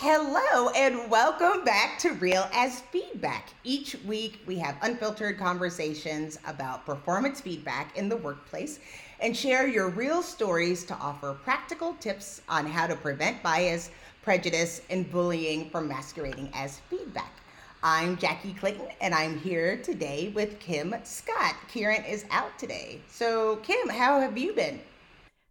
Hello, and welcome back to Real as Feedback. Each week, we have unfiltered conversations about performance feedback in the workplace and share your real stories to offer practical tips on how to prevent bias, prejudice, and bullying from masquerading as feedback. I'm Jackie Clayton, and I'm here today with Kim Scott. Kieran is out today. So, Kim, how have you been?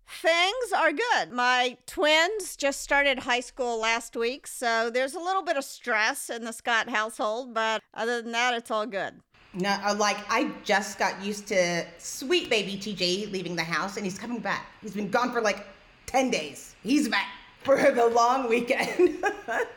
Things are good. My twins just started high school last week, so there's a little bit of stress in the Scott household, but other than that, it's all good. No, uh, like I just got used to sweet baby TJ leaving the house and he's coming back. He's been gone for like 10 days. He's back for the long weekend.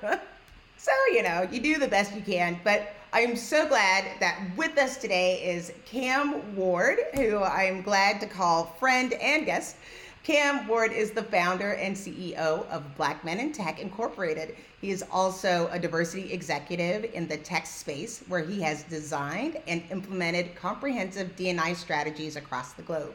so, you know, you do the best you can, but I am so glad that with us today is Kham Ward, who I'm glad to call friend and guest. Kham Ward is the founder and CEO of Black Men in Tech Incorporated. He is also a diversity executive in the tech space where he has designed and implemented comprehensive D&I strategies across the globe.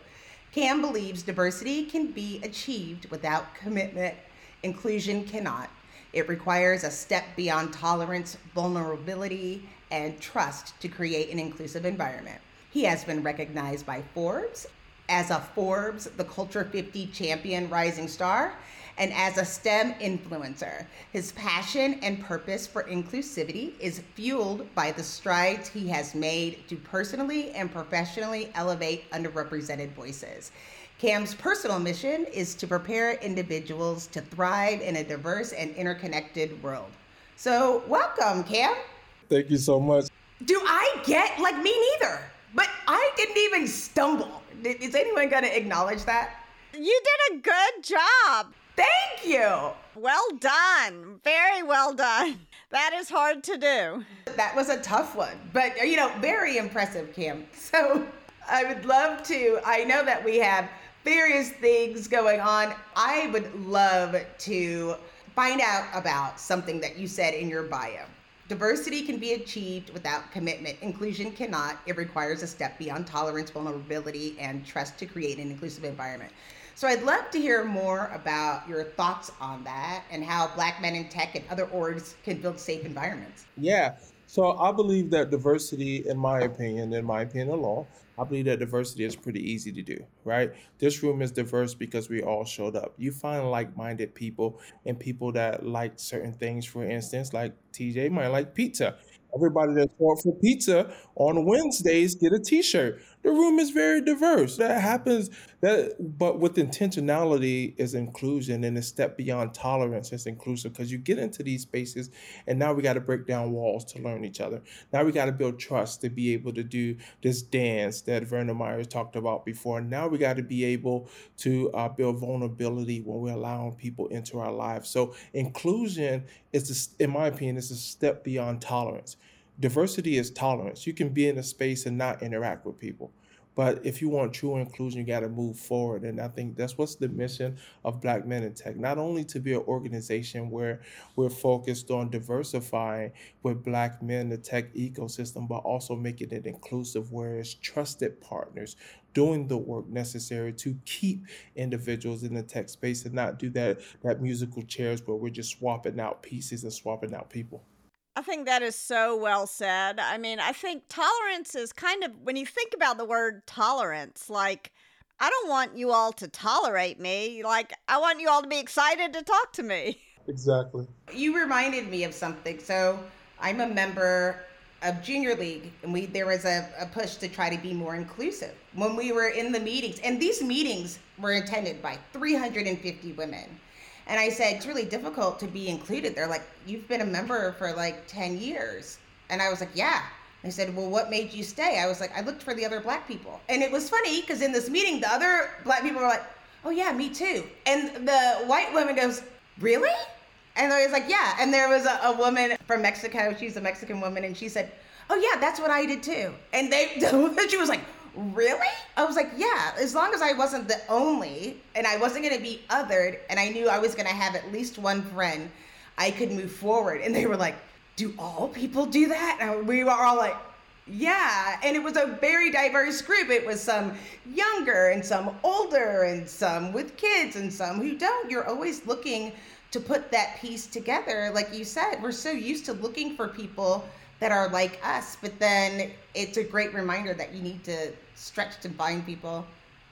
Kham believes diversity can be achieved without commitment, inclusion cannot. It requires a step beyond tolerance, vulnerability, and trust to create an inclusive environment. He has been recognized by Forbes as a Forbes The Culture 50 Champion Rising Star and as a STEM influencer. His passion and purpose for inclusivity is fueled by the strides he has made to personally and professionally elevate underrepresented voices. Kham's personal mission is to prepare individuals to thrive in a diverse and interconnected world. So, welcome, Kham. Thank you so much. Do I get, like, me neither, but I didn't even stumble. Is anyone going to acknowledge that? You did a good job. Thank you. Well done. Very well done. That is hard to do. That was a tough one, but uh, you know, very impressive, Kham. So I would love to. I know that we have various things going on. I would love to find out about something that you said in your bio. Diversity can be achieved without commitment. Inclusion cannot. It requires a step beyond tolerance, vulnerability, and trust to create an inclusive environment. So I'd love to hear more about your thoughts on that and how Black men in tech and other orgs can build safe environments. Yeah. So I believe that diversity, in my opinion, in my opinion alone, I believe that diversity is pretty easy to do, right? This room is diverse because we all showed up. You find like minded people and people that like certain things, for instance, like TJ might like pizza. Everybody that's for pizza on Wednesdays get a T-shirt. The room is very diverse. That happens. That, but with intentionality is inclusion, and a step beyond tolerance is inclusive. Because you get into these spaces, and now we got to break down walls to learn each other. Now we got to build trust to be able to do this dance that Verna Myers talked about before. Now we got to be able to uh, build vulnerability when we're allowing people into our lives. So inclusion is, in my opinion, is a step beyond tolerance diversity is tolerance. You can be in a space and not interact with people. But if you want true inclusion, you got to move forward. And I think that's what's the mission of Black Men in Tech. Not only to be an organization where we're focused on diversifying with Black men in the tech ecosystem, but also making it inclusive, where it's trusted partners doing the work necessary to keep individuals in the tech space and not do that that musical chairs where we're just swapping out pieces and swapping out people. I think that is so well said. I mean, I think tolerance is kind of, when you think about the word tolerance, like, I don't want you all to tolerate me. Like, I want you all to be excited to talk to me. Exactly. You reminded me of something. So, I'm a member of Junior League, and we there was a, a push to try to be more inclusive. When we were in the meetings, and these meetings were attended by 350 women and I said, it's really difficult to be included. They're like, you've been a member for like 10 years. And I was like, yeah. They said, well, what made you stay? I was like, I looked for the other black people. And it was funny because in this meeting, the other black people were like, oh, yeah, me too. And the white woman goes, really? And I was like, yeah. And there was a, a woman from Mexico. She's a Mexican woman. And she said, oh, yeah, that's what I did too. And they, she was like, really? I was like, yeah, as long as I wasn't the only and I wasn't going to be othered and I knew I was going to have at least one friend, I could move forward. And they were like, do all people do that? And we were all like, yeah. And it was a very diverse group. It was some younger and some older and some with kids and some who don't. You're always looking to put that piece together. Like you said, we're so used to looking for people that are like us, but then it's a great reminder that you need to stretch to find people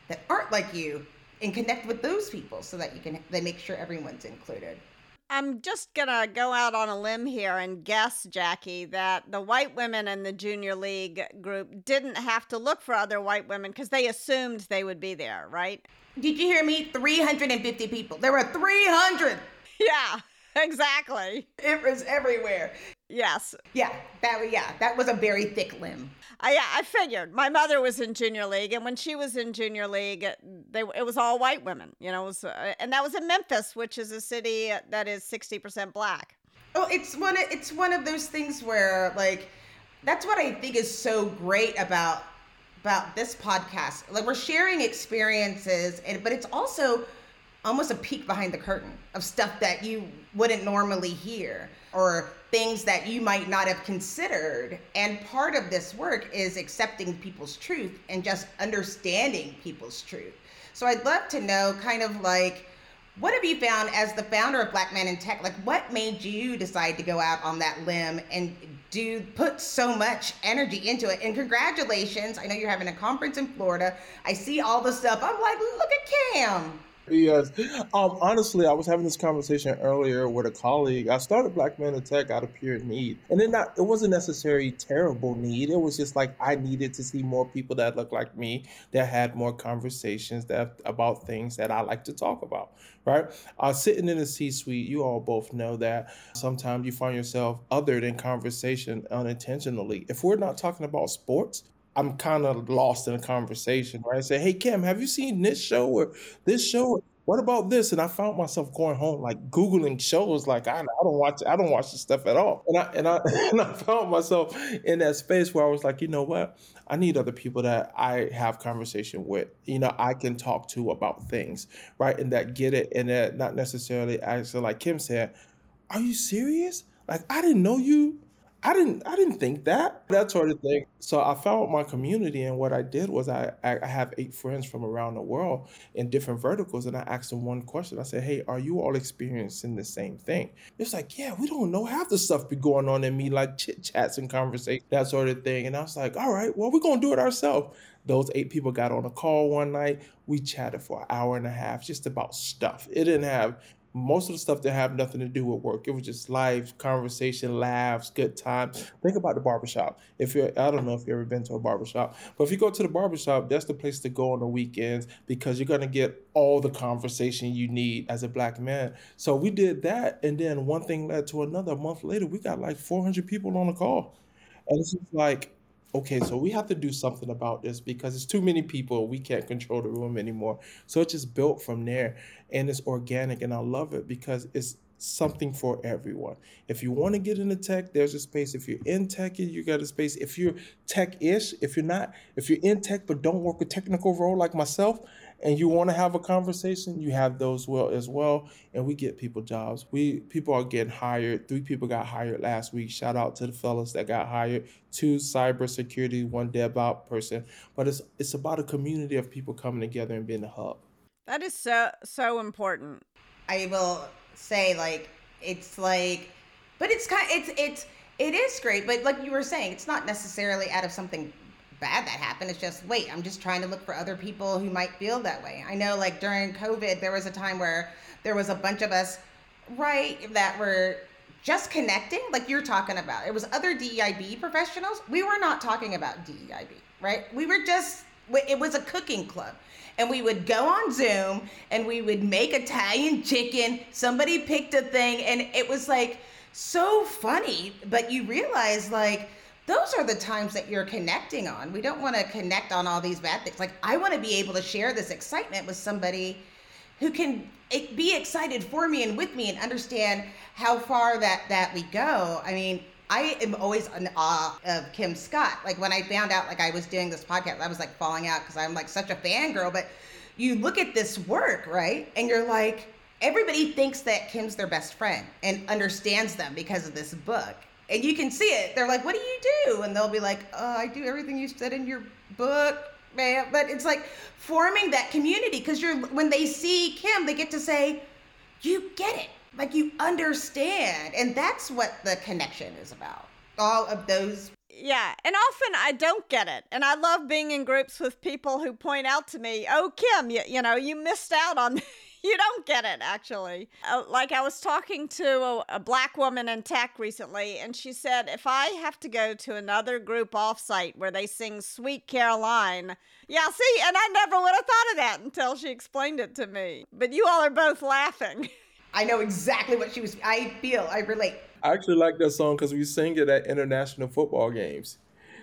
that aren't like you and connect with those people so that you can they make sure everyone's included. I'm just gonna go out on a limb here and guess, Jackie, that the white women in the junior league group didn't have to look for other white women because they assumed they would be there, right? Did you hear me? 350 people. There were 300. Yeah, exactly. It was everywhere. Yes. Yeah, that yeah, that was a very thick limb. I yeah, I figured. My mother was in junior league, and when she was in junior league, they it was all white women. You know, was, uh, and that was in Memphis, which is a city that is sixty percent black. Oh, it's one. Of, it's one of those things where like that's what I think is so great about about this podcast. Like we're sharing experiences, and but it's also almost a peek behind the curtain of stuff that you wouldn't normally hear or things that you might not have considered. And part of this work is accepting people's truth and just understanding people's truth. So I'd love to know kind of like, what have you found as the founder of Black Men in Tech? Like, what made you decide to go out on that limb and do put so much energy into it? And congratulations! I know you're having a conference in Florida. I see all the stuff. I'm like, look at Kham. Yes. Um, honestly, I was having this conversation earlier with a colleague. I started Black Men in Tech out of pure need. And then not, it wasn't necessarily terrible need. It was just like I needed to see more people that looked like me, that had more conversations that about things that I like to talk about. Right? Uh, sitting in the C suite, you all both know that sometimes you find yourself other than conversation unintentionally. If we're not talking about sports, I'm kind of lost in a conversation, right? I say, "Hey Kim, have you seen this show or this show? What about this?" And I found myself going home like googling shows. Like I, I don't watch, I don't watch this stuff at all. And I and I and I found myself in that space where I was like, you know what? I need other people that I have conversation with. You know, I can talk to about things, right? And that get it, and that not necessarily I actually like Kim said, "Are you serious? Like I didn't know you." I didn't I didn't think that that sort of thing. So I found my community, and what I did was I I have eight friends from around the world in different verticals, and I asked them one question. I said, "Hey, are you all experiencing the same thing?" It's like, "Yeah, we don't know half the stuff be going on in me, like chit chats and conversation, that sort of thing." And I was like, "All right, well, we're gonna do it ourselves." Those eight people got on a call one night. We chatted for an hour and a half just about stuff. It didn't have most of the stuff that have nothing to do with work. It was just live conversation, laughs, good time. Think about the barbershop. If you're, I don't know if you've ever been to a barbershop, but if you go to the barbershop, that's the place to go on the weekends because you're gonna get all the conversation you need as a black man. So we did that, and then one thing led to another. A month later, we got like 400 people on the call, and it's just like okay, so we have to do something about this because it's too many people. We can't control the room anymore. So it just built from there and it's organic. And I love it because it's something for everyone. If you want to get into tech, there's a space. If you're in tech, you got a space. If you're tech-ish, if you're not, if you're in tech but don't work a technical role like myself, and you want to have a conversation, you have those well as well, and we get people jobs. We people are getting hired. Three people got hired last week. Shout out to the fellas that got hired. Two cybersecurity, one DevOps person. But it's it's about a community of people coming together and being a hub. That is so so important. I will say like it's like, but it's kind it's it's it is great. But like you were saying, it's not necessarily out of something bad that happened. It's just, wait, I'm just trying to look for other people who might feel that way. I know, like during COVID, there was a time where there was a bunch of us, right, that were just connecting, like you're talking about. It was other DEIB professionals. We were not talking about DEIB, right? We were just, it was a cooking club. And we would go on Zoom and we would make Italian chicken. Somebody picked a thing, and it was like so funny. But you realize, like, those are the times that you're connecting on. We don't want to connect on all these bad things. Like I want to be able to share this excitement with somebody who can be excited for me and with me and understand how far that that we go. I mean, I am always in awe of Kim Scott. Like when I found out like I was doing this podcast, I was like falling out because I'm like such a fangirl. But you look at this work, right? And you're like, everybody thinks that Kim's their best friend and understands them because of this book and you can see it. They're like, "What do you do?" And they'll be like, "Oh, I do everything you said in your book." Man, but it's like forming that community because you're when they see Kim, they get to say, "You get it. like you understand. And that's what the connection is about. All of those yeah, and often I don't get it. And I love being in groups with people who point out to me, "Oh, Kim, you, you know, you missed out on you don't get it actually. Uh, like I was talking to a, a, black woman in tech recently, and she said, if I have to go to another group offsite where they sing Sweet Caroline, yeah, see, and I never would have thought of that until she explained it to me. But you all are both laughing. I know exactly what she was. I feel. I relate. I actually like that song because we sing it at international football games.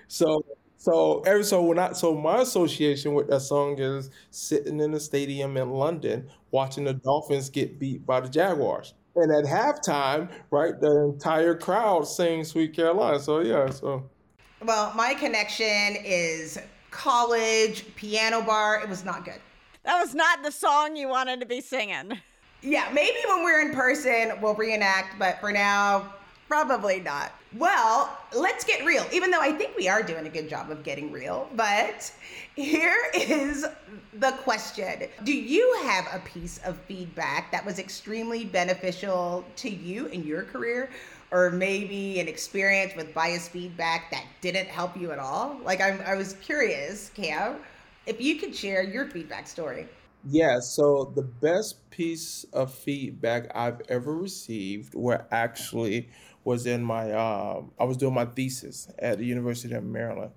So so every so when I so my association with that song is sitting in a stadium in London watching the Dolphins get beat by the Jaguars. And at halftime, right, the entire crowd sings Sweet Caroline. So yeah, so Well, my connection is college, piano bar. It was not good. That was not the song you wanted to be singing. Yeah, maybe when we're in person we'll reenact, but for now, probably not. Well, let's get real, even though I think we are doing a good job of getting real. But here is the question Do you have a piece of feedback that was extremely beneficial to you in your career? Or maybe an experience with bias feedback that didn't help you at all? Like, I'm, I was curious, Kham, if you could share your feedback story. Yeah, so the best piece of feedback I've ever received were actually was in my um, I was doing my thesis at the University of Maryland,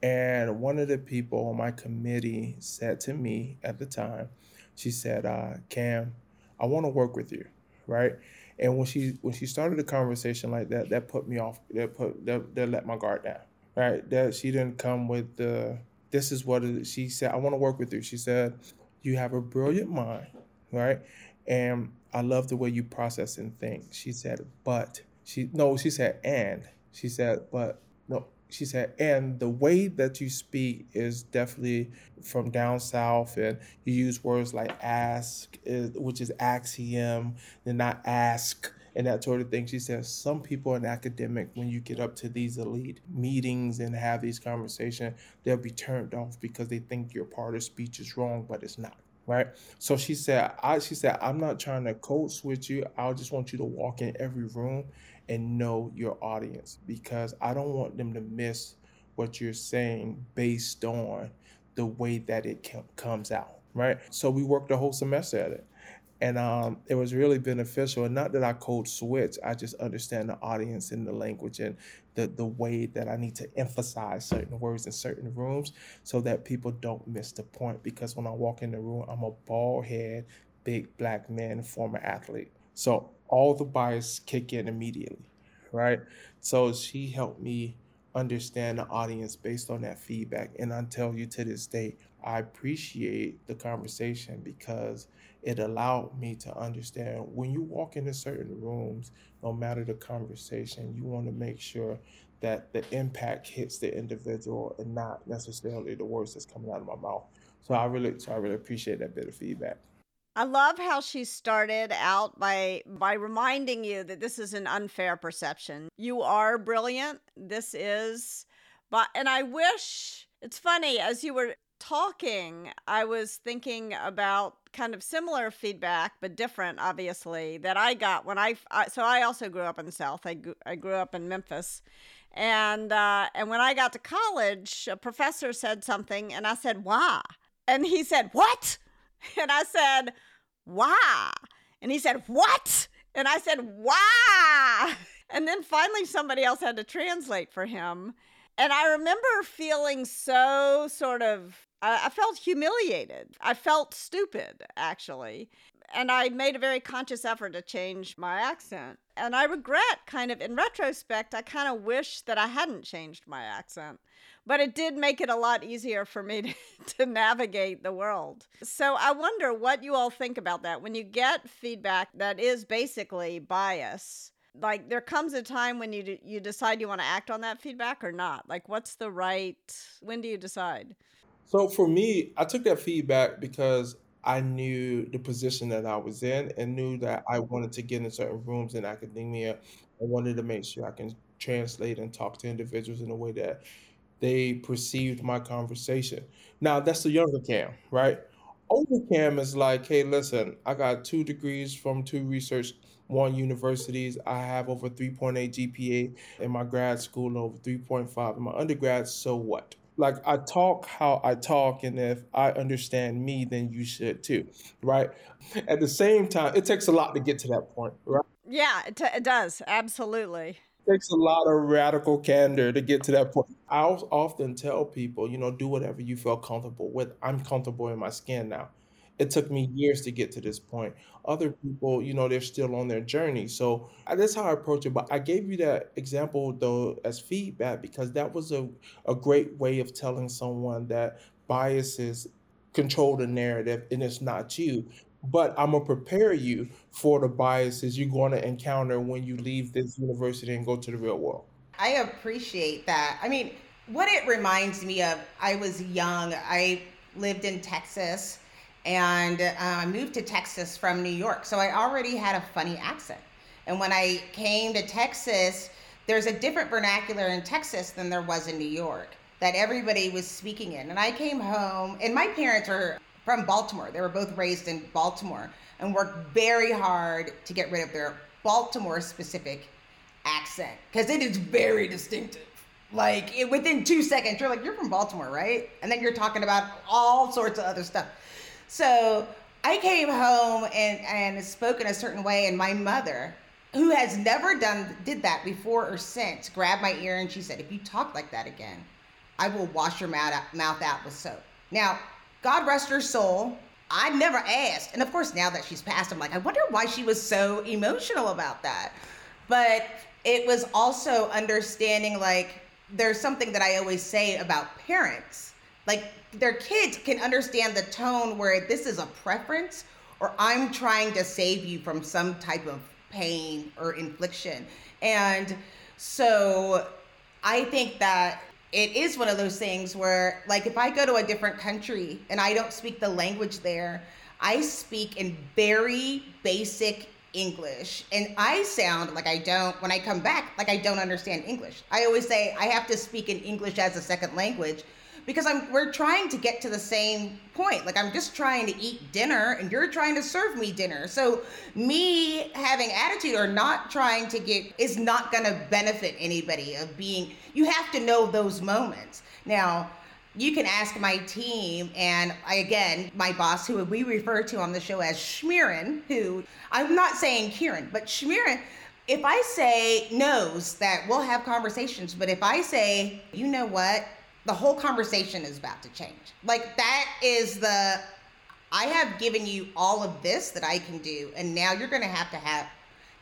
and one of the people on my committee said to me at the time, she said, uh, "Kham, I want to work with you, right?" And when she when she started a conversation like that, that put me off. That put that, that let my guard down, right? That she didn't come with the. This is what she said. I want to work with you. She said, "You have a brilliant mind, right?" And I love the way you process and think. She said, but she no, she said and. She said, but no, she said, and the way that you speak is definitely from down south, and you use words like ask, which is axiom, and not ask, and that sort of thing. She says some people in academic, when you get up to these elite meetings and have these conversations, they'll be turned off because they think your part of speech is wrong, but it's not right? So she said, I she said, I'm not trying to code switch you. I just want you to walk in every room and know your audience because I don't want them to miss what you're saying based on the way that it comes out, right? So we worked the whole semester at it. And um, it was really beneficial. And not that I code switch, I just understand the audience and the language and the, the way that I need to emphasize certain words in certain rooms so that people don't miss the point. Because when I walk in the room, I'm a bald head, big black man, former athlete. So all the bias kick in immediately, right? So she helped me understand the audience based on that feedback. And I tell you to this day, I appreciate the conversation because it allowed me to understand when you walk into certain rooms, no matter the conversation, you want to make sure that the impact hits the individual and not necessarily the words that's coming out of my mouth. So I really, so I really appreciate that bit of feedback. I love how she started out by by reminding you that this is an unfair perception. You are brilliant. This is but and I wish it's funny as you were talking, I was thinking about kind of similar feedback but different obviously that I got when I, I so I also grew up in the South. I grew, I grew up in Memphis. And uh, and when I got to college, a professor said something and I said, "Why?" And he said, "What?" And I said, Why? And he said, What? And I said, Why? And then finally somebody else had to translate for him. And I remember feeling so sort of, I, felt humiliated. I felt stupid, actually. And I made a very conscious effort to change my accent. And I regret, kind of in retrospect, I kind of wish that I hadn't changed my accent but it did make it a lot easier for me to, to navigate the world. So I wonder what you all think about that. When you get feedback that is basically bias, like there comes a time when you you decide you want to act on that feedback or not. Like what's the right when do you decide? So for me, I took that feedback because I knew the position that I was in and knew that I wanted to get in certain rooms in academia. I wanted to make sure I can translate and talk to individuals in a way that they perceived my conversation. Now that's the younger Kham, right? Older Kham is like, hey, listen, I got two degrees from two research one universities. I have over 3.8 GPA in my grad school and over 3.5 in my undergrad. So what? Like I talk how I talk, and if I understand me, then you should too, right? At the same time, it takes a lot to get to that point, right? Yeah, it, t- it does. Absolutely. Takes a lot of radical candor to get to that point. I often tell people, you know, do whatever you feel comfortable with. I'm comfortable in my skin now it took me years to get to this point. Other people, you know, they're still on their journey. So that's how I approach it. But I gave you that example though as feedback because that was a, a great way of telling someone that biases control the narrative and it's not you. But I'm gonna prepare you for the biases you're going to encounter when you leave this university and go to the real world. I appreciate that. I mean, what it reminds me of, I was young. I lived in Texas and uh, I moved to Texas from New York. So I already had a funny accent. And when I came to Texas, there's a different vernacular in Texas than there was in New York that everybody was speaking in. And I came home, and my parents are from Baltimore. They were both raised in Baltimore and worked very hard to get rid of their Baltimore specific accent because it is very distinctive. Like it, within two seconds, you're like, you're from Baltimore, right? And then you're talking about all sorts of other stuff. So I came home and, and spoke in a certain way, and my mother, who has never done did that before or since, grabbed my ear and she said, "If you talk like that again, I will wash your mouth out, mouth out with soap." Now, God rest her soul. I never asked, and of course, now that she's passed, I'm like, I wonder why she was so emotional about that. But it was also understanding like there's something that I always say about parents. Like their kids can understand the tone where this is a preference or I'm trying to save you from some type of pain or infliction. And so I think that it is one of those things where, like, if I go to a different country and I don't speak the language there, I speak in very basic English. And I sound like I don't, when I come back, like I don't understand English. I always say I have to speak in English as a second language because I'm we're trying to get to the same point. Like I'm just trying to eat dinner and you're trying to serve me dinner. So me having attitude or not trying to get is not going to benefit anybody of being you have to know those moments. Now, you can ask my team and I again, my boss who we refer to on the show as Schmieren, who I'm not saying Kieran, but Schmieren if I say knows that we'll have conversations, but if I say, you know what, the whole conversation is about to change. Like that is the I have given you all of this that I can do, and now you're gonna have to have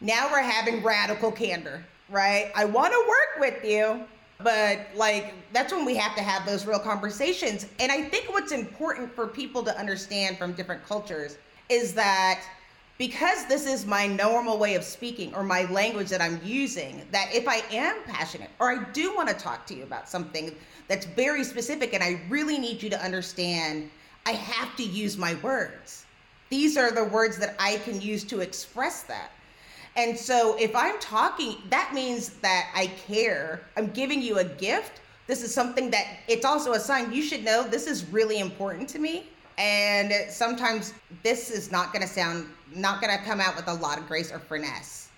now we're having radical candor, right? I wanna work with you, but like that's when we have to have those real conversations. And I think what's important for people to understand from different cultures is that because this is my normal way of speaking or my language that I'm using, that if I am passionate or I do want to talk to you about something that's very specific and I really need you to understand, I have to use my words. These are the words that I can use to express that. And so if I'm talking, that means that I care. I'm giving you a gift. This is something that it's also a sign you should know this is really important to me. And sometimes this is not going to sound not going to come out with a lot of grace or finesse,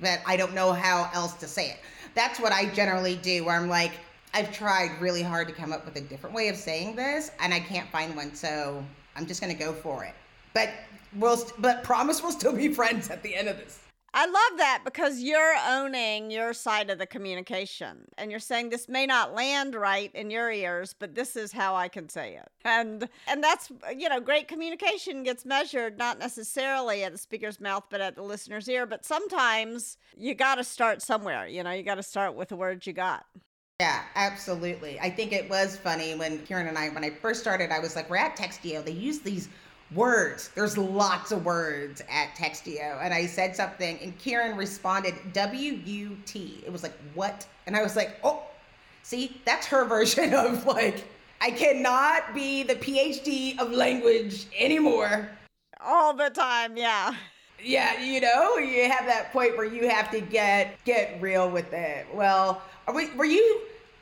but I don't know how else to say it. That's what I generally do, where I'm like, I've tried really hard to come up with a different way of saying this, and I can't find one, so I'm just going to go for it. But we'll, but promise we'll still be friends at the end of this. I love that because you're owning your side of the communication and you're saying this may not land right in your ears, but this is how I can say it. And and that's you know, great communication gets measured not necessarily at the speaker's mouth but at the listener's ear, but sometimes you got to start somewhere, you know, you got to start with the words you got. Yeah, absolutely. I think it was funny when Kieran and I, when I first started, I was like, we're at Textio. They use these words. There's lots of words at Textio. And I said something, and Kieran responded, W U T. It was like, what? And I was like, oh, see, that's her version of like, I cannot be the PhD of language anymore. All the time, yeah. Yeah, you know, you have that point where you have to get get real with it. Well, we, were you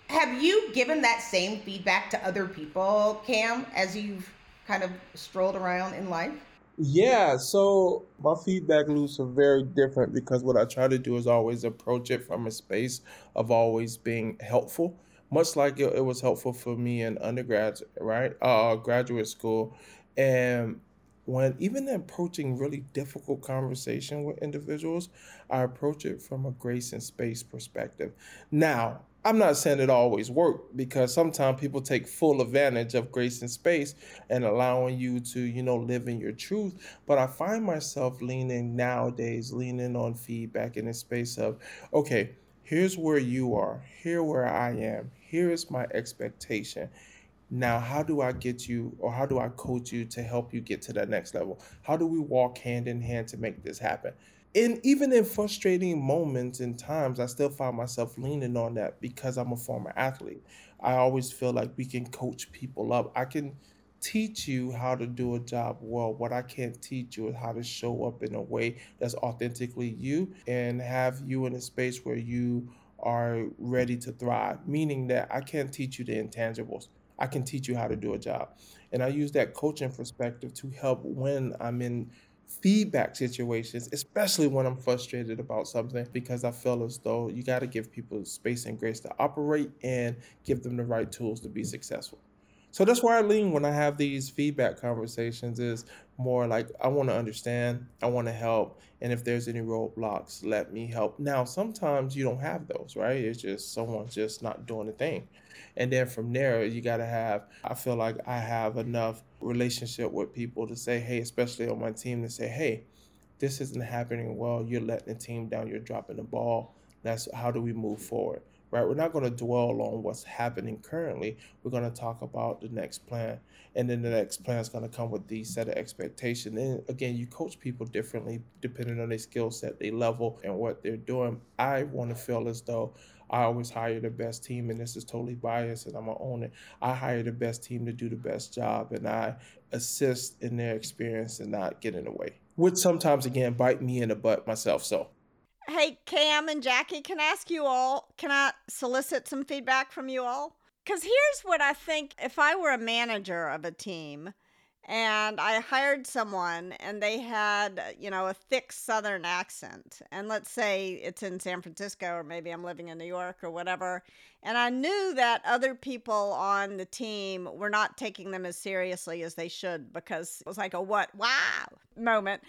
have you given that same feedback to other people, Kham, as you've kind of strolled around in life? Yeah, so my feedback loops are very different because what I try to do is always approach it from a space of always being helpful, much like it, it was helpful for me in undergrad, right? Uh, graduate school. And when even approaching really difficult conversation with individuals, I approach it from a grace and space perspective. Now, I'm not saying it always work because sometimes people take full advantage of grace and space and allowing you to, you know, live in your truth. But I find myself leaning nowadays, leaning on feedback in the space of, okay, here's where you are, here where I am, here is my expectation. Now, how do I get you or how do I coach you to help you get to that next level? How do we walk hand in hand to make this happen? And even in frustrating moments and times, I still find myself leaning on that because I'm a former athlete. I always feel like we can coach people up. I can teach you how to do a job well. What I can't teach you is how to show up in a way that's authentically you and have you in a space where you are ready to thrive, meaning that I can't teach you the intangibles. I can teach you how to do a job. And I use that coaching perspective to help when I'm in feedback situations, especially when I'm frustrated about something, because I feel as though you got to give people space and grace to operate and give them the right tools to be successful. So that's where I lean when I have these feedback conversations is more like I want to understand, I want to help, and if there's any roadblocks, let me help. Now, sometimes you don't have those, right? It's just someone's just not doing a thing. And then from there, you got to have I feel like I have enough relationship with people to say, "Hey, especially on my team to say, "Hey, this isn't happening well. You're letting the team down. You're dropping the ball. That's how do we move forward?" right? We're not going to dwell on what's happening currently. We're going to talk about the next plan. And then the next plan is going to come with the set of expectations. And again, you coach people differently depending on their skill set, their level, and what they're doing. I want to feel as though I always hire the best team, and this is totally biased, and I'm gonna own it. I hire the best team to do the best job, and I assist in their experience and not get in the way, which sometimes again bite me in the butt myself. So Hey, Kham and Jackie, can I ask you all, can I solicit some feedback from you all? Because here's what I think if I were a manager of a team and I hired someone and they had, uh, you know, a thick southern accent, and let's say it's in San Francisco or maybe I'm living in New York or whatever, and I knew that other people on the team were not taking them as seriously as they should because it was like a what, wow moment.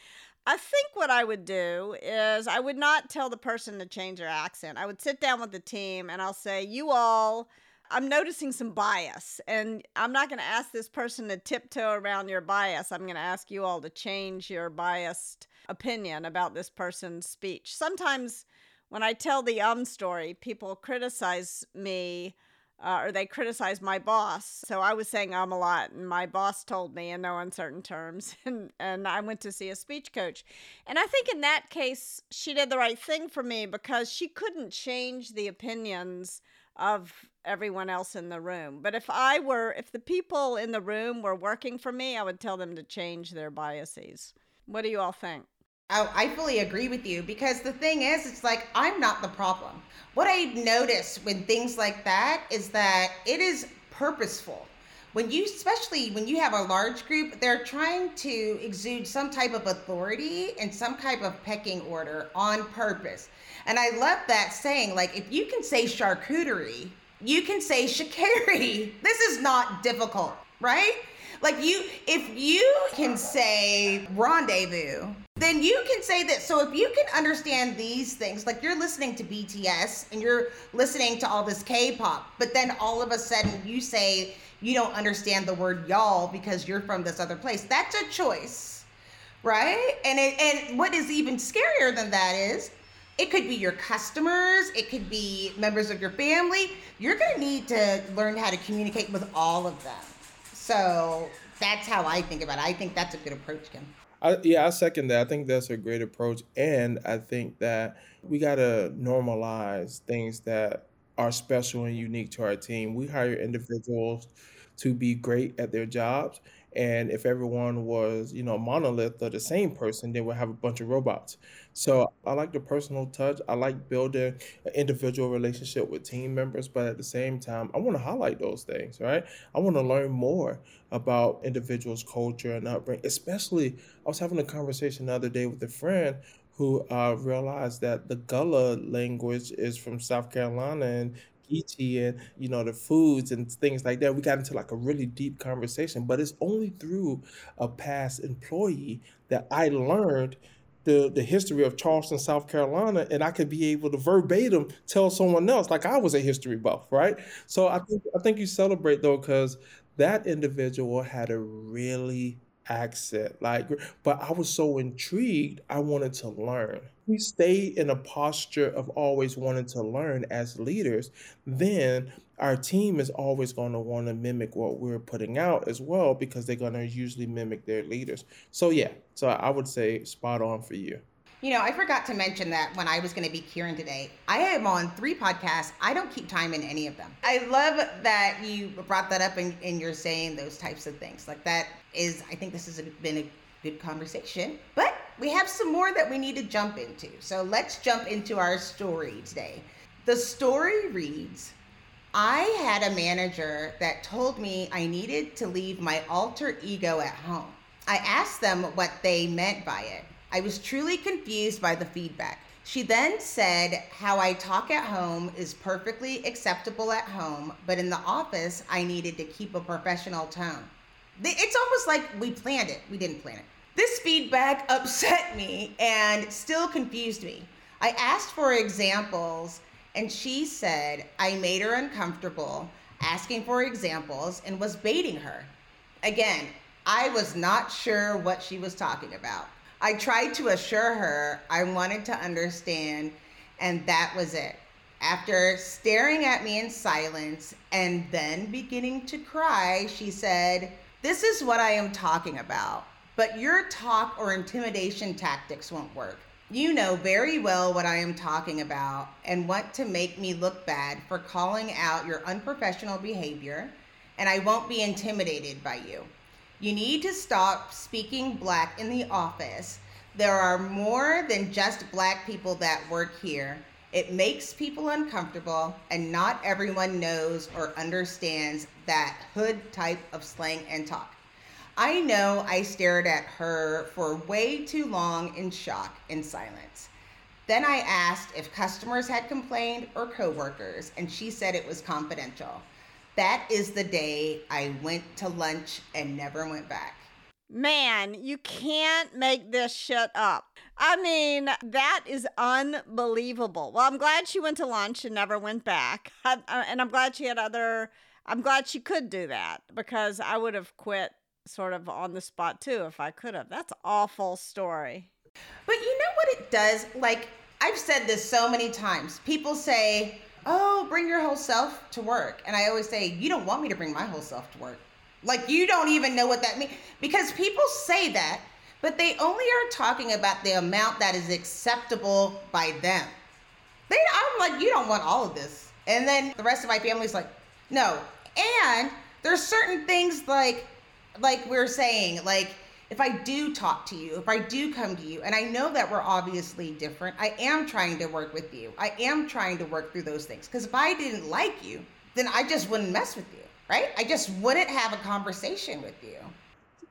I think what I would do is I would not tell the person to change their accent. I would sit down with the team and I'll say, You all, I'm noticing some bias, and I'm not going to ask this person to tiptoe around your bias. I'm going to ask you all to change your biased opinion about this person's speech. Sometimes when I tell the um story, people criticize me uh, or they criticize my boss. So I was saying um a lot, and my boss told me in no uncertain terms, and and I went to see a speech coach, and I think in that case she did the right thing for me because she couldn't change the opinions of everyone else in the room. But if I were, if the people in the room were working for me, I would tell them to change their biases. What do you all think? Oh, I fully agree with you because the thing is, it's like I'm not the problem. What I notice when things like that is that it is purposeful. When you, especially when you have a large group, they're trying to exude some type of authority and some type of pecking order on purpose. And I love that saying, like, if you can say charcuterie, you can say shikari. This is not difficult, right? Like you, if you can say rendezvous, then you can say that. So if you can understand these things, like you're listening to BTS and you're listening to all this K-pop, but then all of a sudden you say you don't understand the word y'all because you're from this other place. That's a choice, right? And it, and what is even scarier than that is it could be your customers, it could be members of your family. You're going to need to learn how to communicate with all of them. So that's how I think about it. I think that's a good approach, Kim. I, yeah, I second that. I think that's a great approach. And I think that we got to normalize things that are special and unique to our team. We hire individuals to be great at their jobs. And if everyone was, you know, monolith or the same person, they we'll have a bunch of robots. So I like the personal touch. I like building an individual relationship with team members, but at the same time, I want to highlight those things, right? I want to learn more about individuals' culture and upbringing. Especially, I was having a conversation the other day with a friend who uh, realized that the Gullah language is from South Carolina and Geechee and you know the foods and things like that. We got into like a really deep conversation, but it's only through a past employee that I learned the the history of Charleston, South Carolina, and I could be able to verbatim tell someone else like I was a history buff, right? So I think I think you celebrate though because that individual had a really accent. Like, but I was so intrigued, I wanted to learn. We stay in a posture of always wanting to learn as leaders, then our team is always going to want to mimic what we're putting out as well because they're going to usually mimic their leaders. So, yeah, so I would say spot on for you. You know, I forgot to mention that when I was going to be Kieran today, I am on three podcasts. I don't keep time in any of them. I love that you brought that up and, and you're saying those types of things. Like that is, I think this has been a good conversation. But we have some more that we need to jump into. So let's jump into our story today. The story reads I had a manager that told me I needed to leave my alter ego at home. I asked them what they meant by it. I was truly confused by the feedback. She then said how I talk at home is perfectly acceptable at home, but in the office, I needed to keep a professional tone. It's almost like we planned it. We didn't plan it. This feedback upset me and still confused me. I asked for examples, and she said I made her uncomfortable asking for examples and was baiting her. Again, I was not sure what she was talking about. I tried to assure her I wanted to understand, and that was it. After staring at me in silence and then beginning to cry, she said, This is what I am talking about, but your talk or intimidation tactics won't work. You know very well what I am talking about and want to make me look bad for calling out your unprofessional behavior, and I won't be intimidated by you. You need to stop speaking black in the office. There are more than just black people that work here. It makes people uncomfortable, and not everyone knows or understands that hood type of slang and talk. I know I stared at her for way too long in shock and silence. Then I asked if customers had complained or coworkers, and she said it was confidential. That is the day I went to lunch and never went back. Man, you can't make this shit up. I mean, that is unbelievable. Well, I'm glad she went to lunch and never went back. I, uh, and I'm glad she had other, I'm glad she could do that because I would have quit sort of on the spot too if I could have. That's awful story. But you know what it does? Like, I've said this so many times. People say, oh, bring your whole self to work. And I always say, you don't want me to bring my whole self to work. Like, you don't even know what that means. Because people say that, but they only are talking about the amount that is acceptable by them. They, I'm like, you don't want all of this. And then the rest of my family's like, no. And there's certain things like, like we we're saying, like if I do talk to you, if I do come to you, and I know that we're obviously different, I am trying to work with you. I am trying to work through those things. Because if I didn't like you, then I just wouldn't mess with you, right? I just wouldn't have a conversation with you.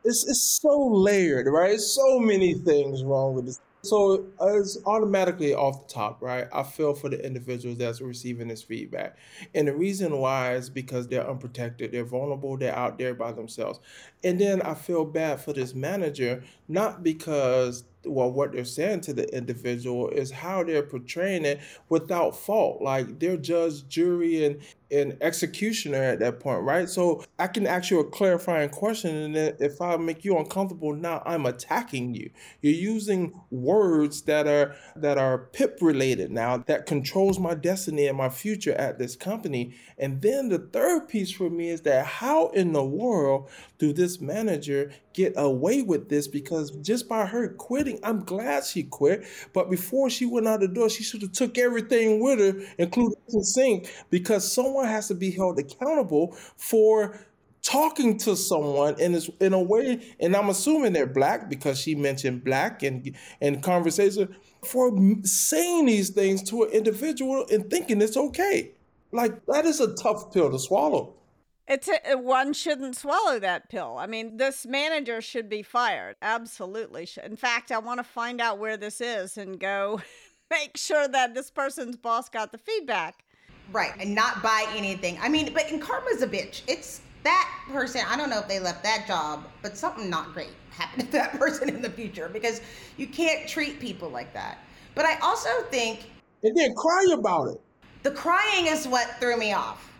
It's, it's so layered, right? So many things wrong with this so it's automatically off the top, right? I feel for the individuals that's receiving this feedback. And the reason why is because they're unprotected, they're vulnerable, they're out there by themselves. And then I feel bad for this manager, not because well what they're saying to the individual is how they're portraying it without fault. Like they're judge jury and an executioner at that point right? So i can ask you a clarifying question and if i make you uncomfortable now i'm attacking you. You're using words that are that are pip related now that controls my destiny and my future at this company. And then the third piece for me is that how in the world do this manager get away with this because just by her quitting, I'm glad she quit. But before she went out the door, she should have took everything with her, including the sink, because someone has to be held accountable for talking to someone in in a way, and I'm assuming they're black because she mentioned black and and conversation for saying these things to an individual and thinking it's okay. Like that is a tough pill to swallow. It's a, uh, one shouldn't swallow that pill. I mean, this manager should be fired. Absolutely. In fact, I want to find out where this is and go make sure that this person's boss got the feedback. Right, and not buy anything. I mean, but in karma's a bitch. It's that person. I don't know if they left that job, but something not great happened to that person in the future because you can't treat people like that. But I also think. And then cry about it. The crying is what threw me off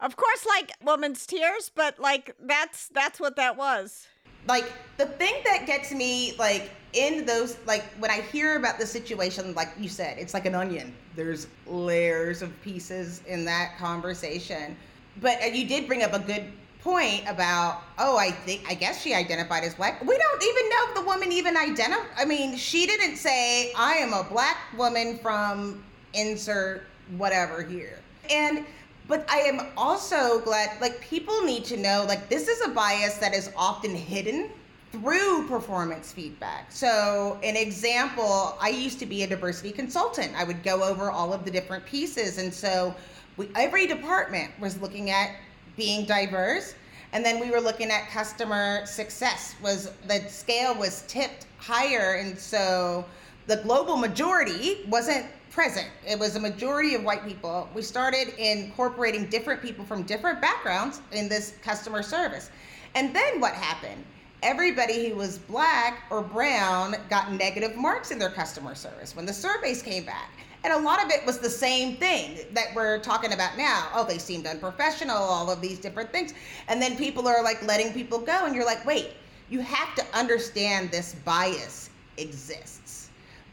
of course, like woman's tears, but like that's that's what that was. Like the thing that gets me like in those like when I hear about the situation, like you said, it's like an onion. There's layers of pieces in that conversation. But uh, you did bring up a good point about oh i think i guess she identified as black we don't even know if the woman even identified i mean she didn't say i am a black woman from insert whatever here and but I am also glad, like, people need to know, like, this is a bias that is often hidden through performance feedback. So, an example, I used to be a diversity consultant. I would go over all of the different pieces. And so, we, every department was looking at being diverse. And then we were looking at customer success was the scale was tipped higher. And so the global majority wasn't present. It was a majority of white people. We started incorporating different people from different backgrounds in this customer service. And then what happened? Everybody who was black or brown got negative marks in their customer service when the surveys came back. And a lot of it was the same thing that we're talking about now. Oh, they seemed unprofessional, all of these different things. And then people are like letting people go, and you're like, wait, you have to understand this bias exists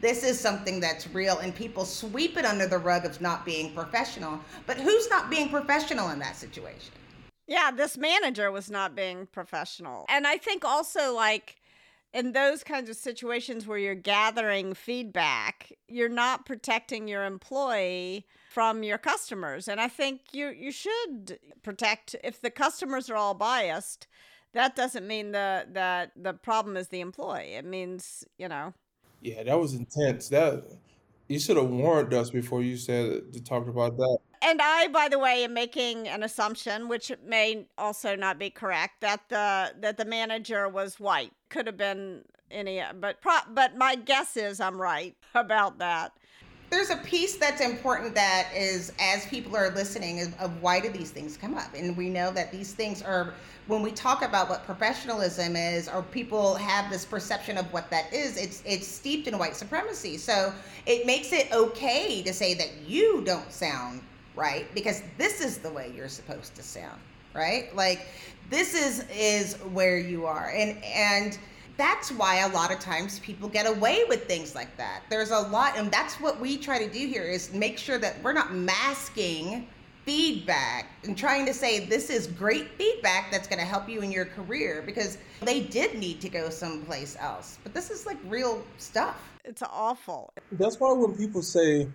this is something that's real and people sweep it under the rug of not being professional. But who's not being professional in that situation? Yeah this manager was not being professional. And i think also like in those kinds of situations where you're gathering feedback you're not protecting your employee from your customers. And i think you you should protect if the customers are all biased that doesn't mean the that the problem is the employee. It means you know yeah, that was intense. That you should have warned us before you said to talk about that. And I, by the way, am making an assumption, which may also not be correct, that the that the manager was white. Could have been any, but pro- but my guess is I'm right about that there's a piece that's important that is as people are listening of, why do these things come up? And we know that these things are when we talk about what professionalism is or people have this perception of what that is it's it's steeped in white supremacy. So it makes it okay to say that you don't sound right because this is the way you're supposed to sound right? Like this is is where you are. And and that's why a lot of times people get away with things like that. There's a lot, and that's what we try to do here is make sure that we're not masking feedback and trying to say this is great feedback that's going to help you in your career because they did need to go someplace else. But this is like real stuff. It's awful. That's why when people say,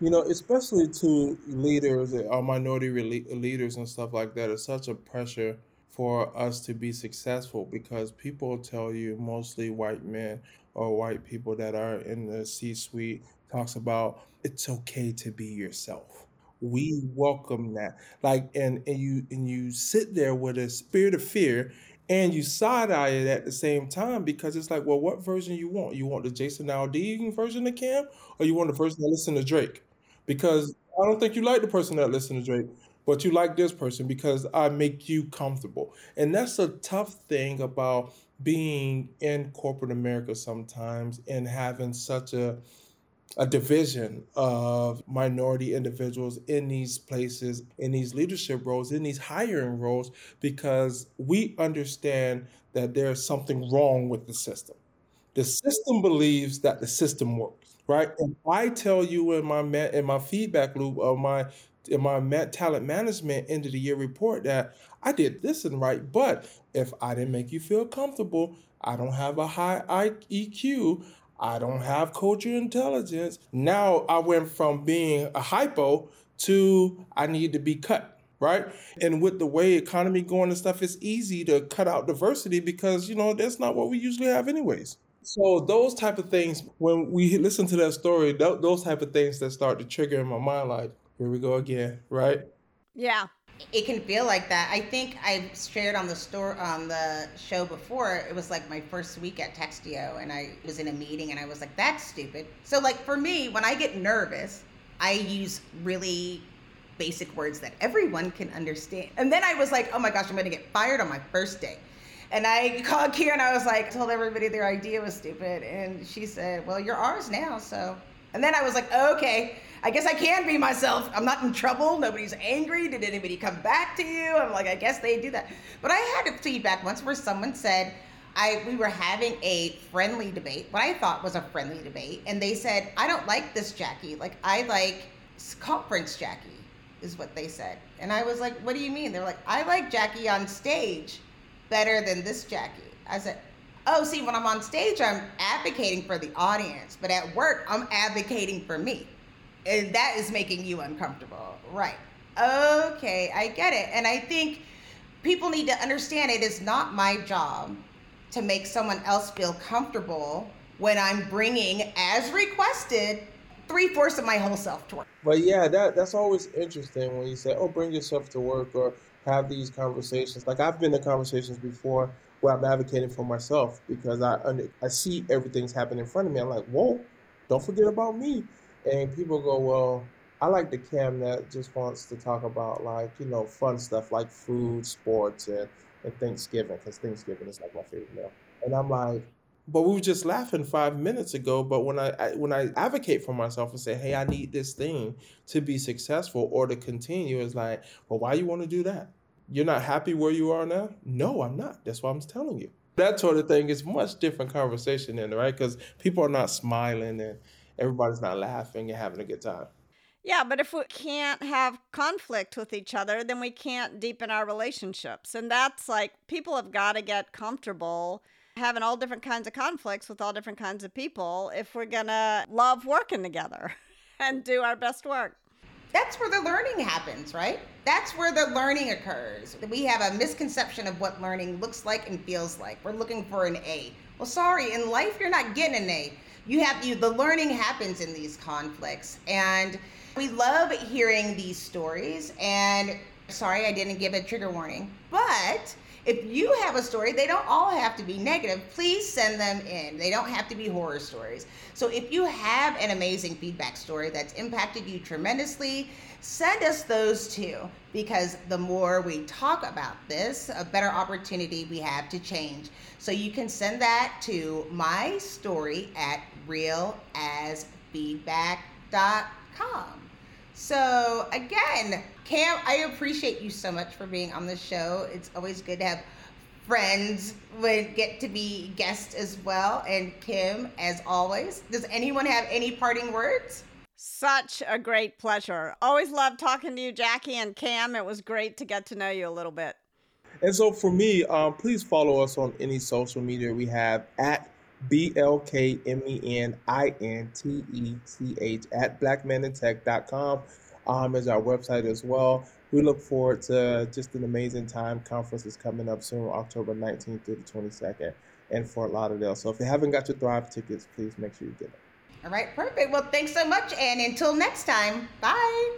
you know, especially to leaders or minority leaders and stuff like that, it's such a pressure for us to be successful because people tell you mostly white men or white people that are in the C suite talks about it's okay to be yourself. We welcome that. Like and, and you and you sit there with a spirit of fear and you side eye it at the same time because it's like, well, what version you want? You want the Jason Aldean version of Kham, or you want the version that listen to Drake? Because I don't think you like the person that listen to Drake but you like this person because I make you comfortable. And that's a tough thing about being in corporate America sometimes and having such a a division of minority individuals in these places, in these leadership roles, in these hiring roles, because we understand that there's something wrong with the system. The system believes that the system works, right? And I tell you in my in my feedback loop of my in my talent management end of the year report that I did this and right, but if I didn't make you feel comfortable, I don't have a high EQ, I don't have cultural intelligence. Now I went from being a hypo to I need to be cut. right? And with the way economy going and stuff, it's easy to cut out diversity because you know that's not what we usually have anyways. So those type of things, when we listen to that story, th- those type of things that start to trigger in my mind, like here we go again, right? Yeah. It can feel like that. I think I shared on the store on the show before. It was like my first week at Textio, and I was in a meeting, and I was like, "That's stupid." So, like for me, when I get nervous, I use really basic words that everyone can understand. And then I was like, "Oh my gosh, I'm going to get fired on my first day." And I called Kira, and I was like, told everybody their idea was stupid, and she said, "Well, you're ours now." So, and then I was like, "Okay." I guess I can be myself. I'm not in trouble. Nobody's angry. Did anybody come back to you? I'm like, I guess they do that. But I had a feedback once where someone said, I we were having a friendly debate, what I thought was a friendly debate, and they said, I don't like this Jackie. Like I like conference Jackie, is what they said. And I was like, What do you mean? They're like, I like Jackie on stage better than this Jackie. I said, Oh, see, when I'm on stage, I'm advocating for the audience, but at work, I'm advocating for me and that is making you uncomfortable. Right. Okay, I get it. And I think people need to understand it is not my job to make someone else feel comfortable when I'm bringing, as requested, three fourths of my whole self to work. But yeah, that that's always interesting when you say, "Oh, bring yourself to work," or have these conversations. Like I've been in conversations before where I'm advocating for myself because I I see everything's happening in front of me. I'm like, "Whoa, don't forget about me." And people go, well, I like the Kham that just wants to talk about like you know fun stuff like food, sports, and, and Thanksgiving because Thanksgiving is like my favorite meal. And I'm like, but we were just laughing five minutes ago. But when I, I when I advocate for myself and say, hey, I need this thing to be successful or to continue, it's like, well, why you want to do that? You're not happy where you are now? No, I'm not. That's why I'm telling you. That sort of thing is much different conversation in right? Because people are not smiling and everybody's not laughing and having a good time. Yeah, but if we can't have conflict with each other, then we can't deepen our relationships. And that's like people have got to get comfortable having all different kinds of conflicts with all different kinds of people if we're going to love working together and do our best work. That's where the learning happens, right? That's where the learning occurs. We have a misconception of what learning looks like and feels like. We're looking for an A. Well, sorry, in life, you're not getting an A you have you the learning happens in these conflicts and we love hearing these stories and sorry i didn't give a trigger warning. But if you have a story they don't all have to be negative. Please send them in. They don't have to be horror stories. So if you have an amazing feedback story that's impacted you tremendously send us those too. Because the more we talk about this a better opportunity we have to change. So you can send that to my story at realasfeedback.com. So again, Kham, I appreciate you so much for being on the show. It's always good to have friends would get to be guests as well. And Kim, as always, does anyone have any parting words? Such a great pleasure. Always love talking to you, Jackie and Kham. It was great to get to know you a little bit. And so for me, um, please follow us on any social media we have at B L K M E N I N T E C H at blackmenintech.com um, is our website as well. We look forward to just an amazing time. Conference is coming up soon, October 19th through the 22nd in Fort Lauderdale. So if you haven't got your Thrive tickets, please make sure you get them. All right, perfect. Well, thanks so much. And until next time, bye.